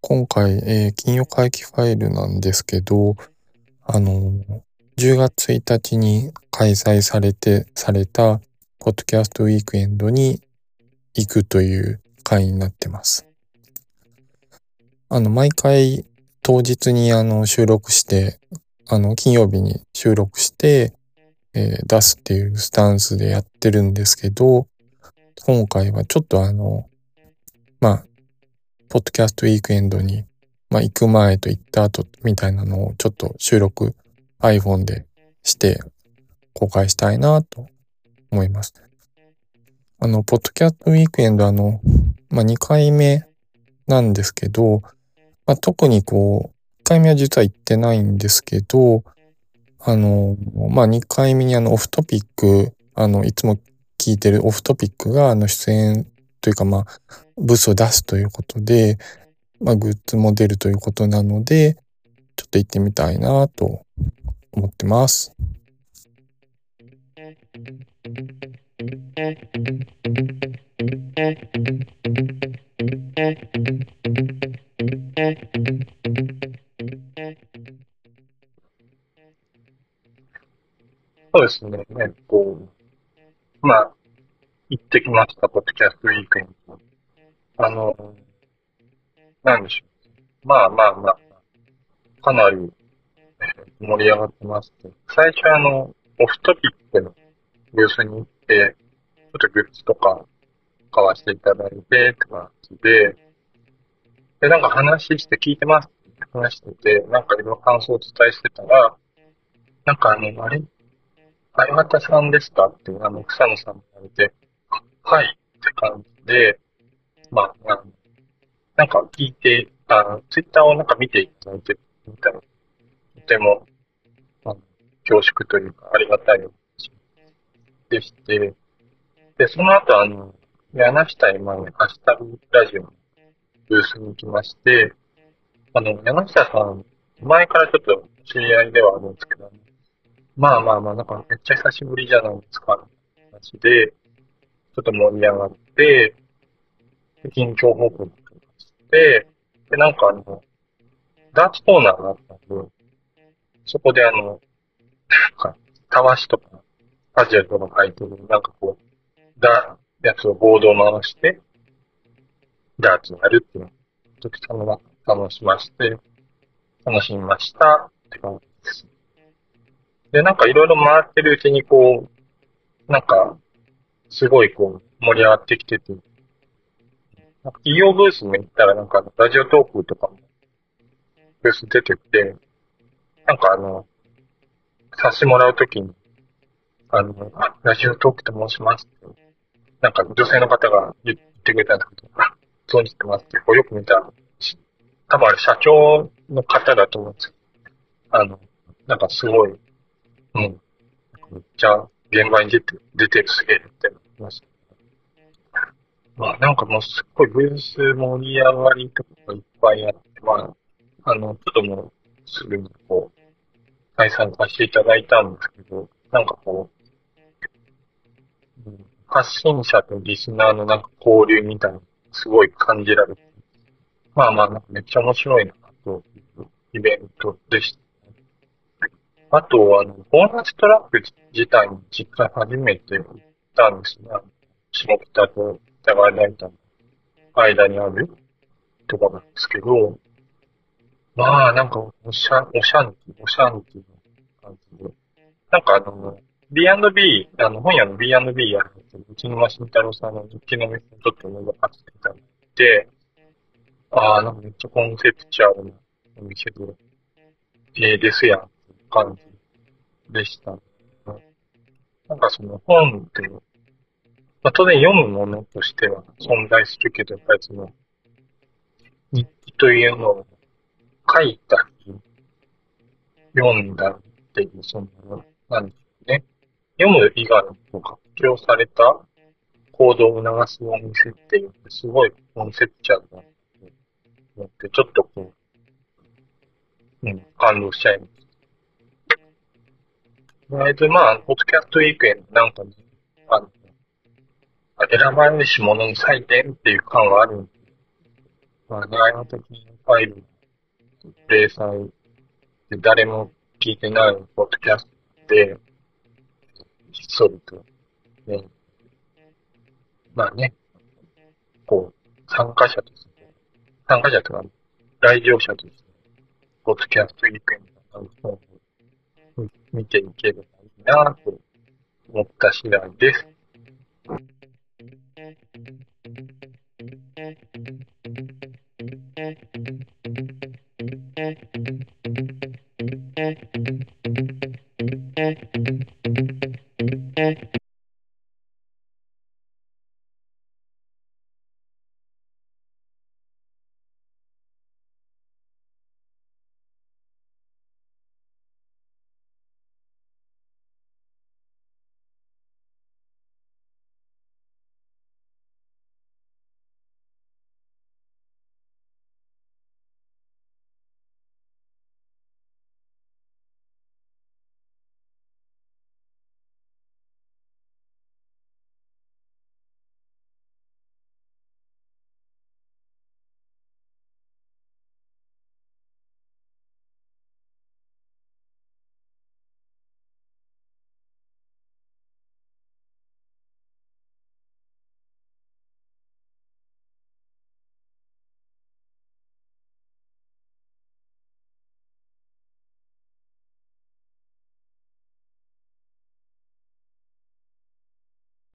今回、えー、金曜会期ファイルなんですけど、あの、10月1日に開催されて、された、ポッドキャストウィークエンドに行くという会になってます。あの、毎回当日にあの収録して、あの、金曜日に収録して、えー、出すっていうスタンスでやってるんですけど、今回はちょっとあの、まあ、ポッドキャストウィークエンドに、まあ、行く前と行った後みたいなのをちょっと収録 iPhone でして公開したいなと思います。あの、ポッドキャストウィークエンドあの、まあ、2回目なんですけど、まあ、特にこう、1回目は実は行ってないんですけど、あの、まあ、2回目にあの、オフトピック、あの、いつも聞いてるオフトピックが、あの、出演というか、まあ、ブースを出すということで、まあ、グッズも出るということなので、ちょっと行ってみたいなと思ってます。そうですね。えっと、まあ、行ってきました、ポッドキャストウィークに。あの、なんでしょう。まあまあまあ、かなり、盛り上がってまして、最初あの、オフトピックのブースに行って、ちょっとグッズとか買わせていただいて、って感じで、で、なんか話して聞いてます。って話して。て、なんかいろいろ感想をお伝えしてたら、なんかあの、あれ？相方さんですか？って、あの、草野さんに言われて、はいって感じで、まあ、あのなんか聞いて、あの、ツイッターをなんか見ていただいてみたら、とても、あの、恐縮というか、ありがたいでして、で、その後、あの、柳下今ね、ハッシュタグラジオのブースに行きまして、あの、柳下さん、前からちょっと知り合いではあるんですけど、まあまあまあ、なんかめっちゃ久しぶりじゃないですか、話で、ちょっと盛り上がって、近況報告して、で、なんかあの、ダーツコーナーがあったんで、そこであの、か、たわしとか、アジアとか書いてる、なんかこう、だ、やつをボードを回して、ダーツをやるっていうのを、時たま楽しまして、楽しみましたって感じです。で、なんかいろいろ回ってるうちにこう、なんか、すごいこう、盛り上がってきてて、なんか企業ブースに行ったらなんかラジオトークとかも、ブース出てきて、なんかあの、さしてもらうときに、あの、あ、ラジオトークと申しますって、なんか女性の方が言ってくれたんだけど、存じてますって、よく見たら、多分あれ社長の方だと思うんですよ。あの、なんかすごい、うん。めっちゃ現場に出て、出てるすげえって思いました。まあなんかもうすっごいブース盛り上がりとかいっぱいあって、まあ、あの、ちょっともうすぐにこう、再参加していただいたんですけど、なんかこう、発信者とリスナーのなんか交流みたいなすごい感じられて、まあまあなんかめっちゃ面白いなとイベントでした。あと、あの、ボーナストラック自体に実際初めて行ったんですね。下北と北川大田の間にあるとこなんですけど、まあ、なんか、おしゃ、おしゃんき、おしゃんきの感じで。なんかあの、B&B、あの、本屋の B&B やるけど、うちの慎太郎さん。の日記の店にちょっと覗かせていただいて、ああ、なん。かめっちゃコンセプチュアルなお店で、ええー、ですやん。感じでした。なん。かその本って、まあ、当然読むものとしては存在するけど、やっぱりその、日記というのを書いたり、読ん。だっていう、その、なん。でしょうね。読む以外の発表された行動を促すお店っていう、すごいコンセプチャルな思って、ちょっとこう、うん、感動しちゃいます。とりあえず、まあ、ポッドキャストウィークエンドなんかね、あの、選ばれるし者の祭典っていう感はあるんでまあ、内容的にファイル、零細で誰も聞いてないポッドキャストで、ひっそりと、ね、まあね、こう、参加者として、参加者とか、来場者として、ポッドキャストイベントの方を見ていければいいなと思った次第です。Thank you.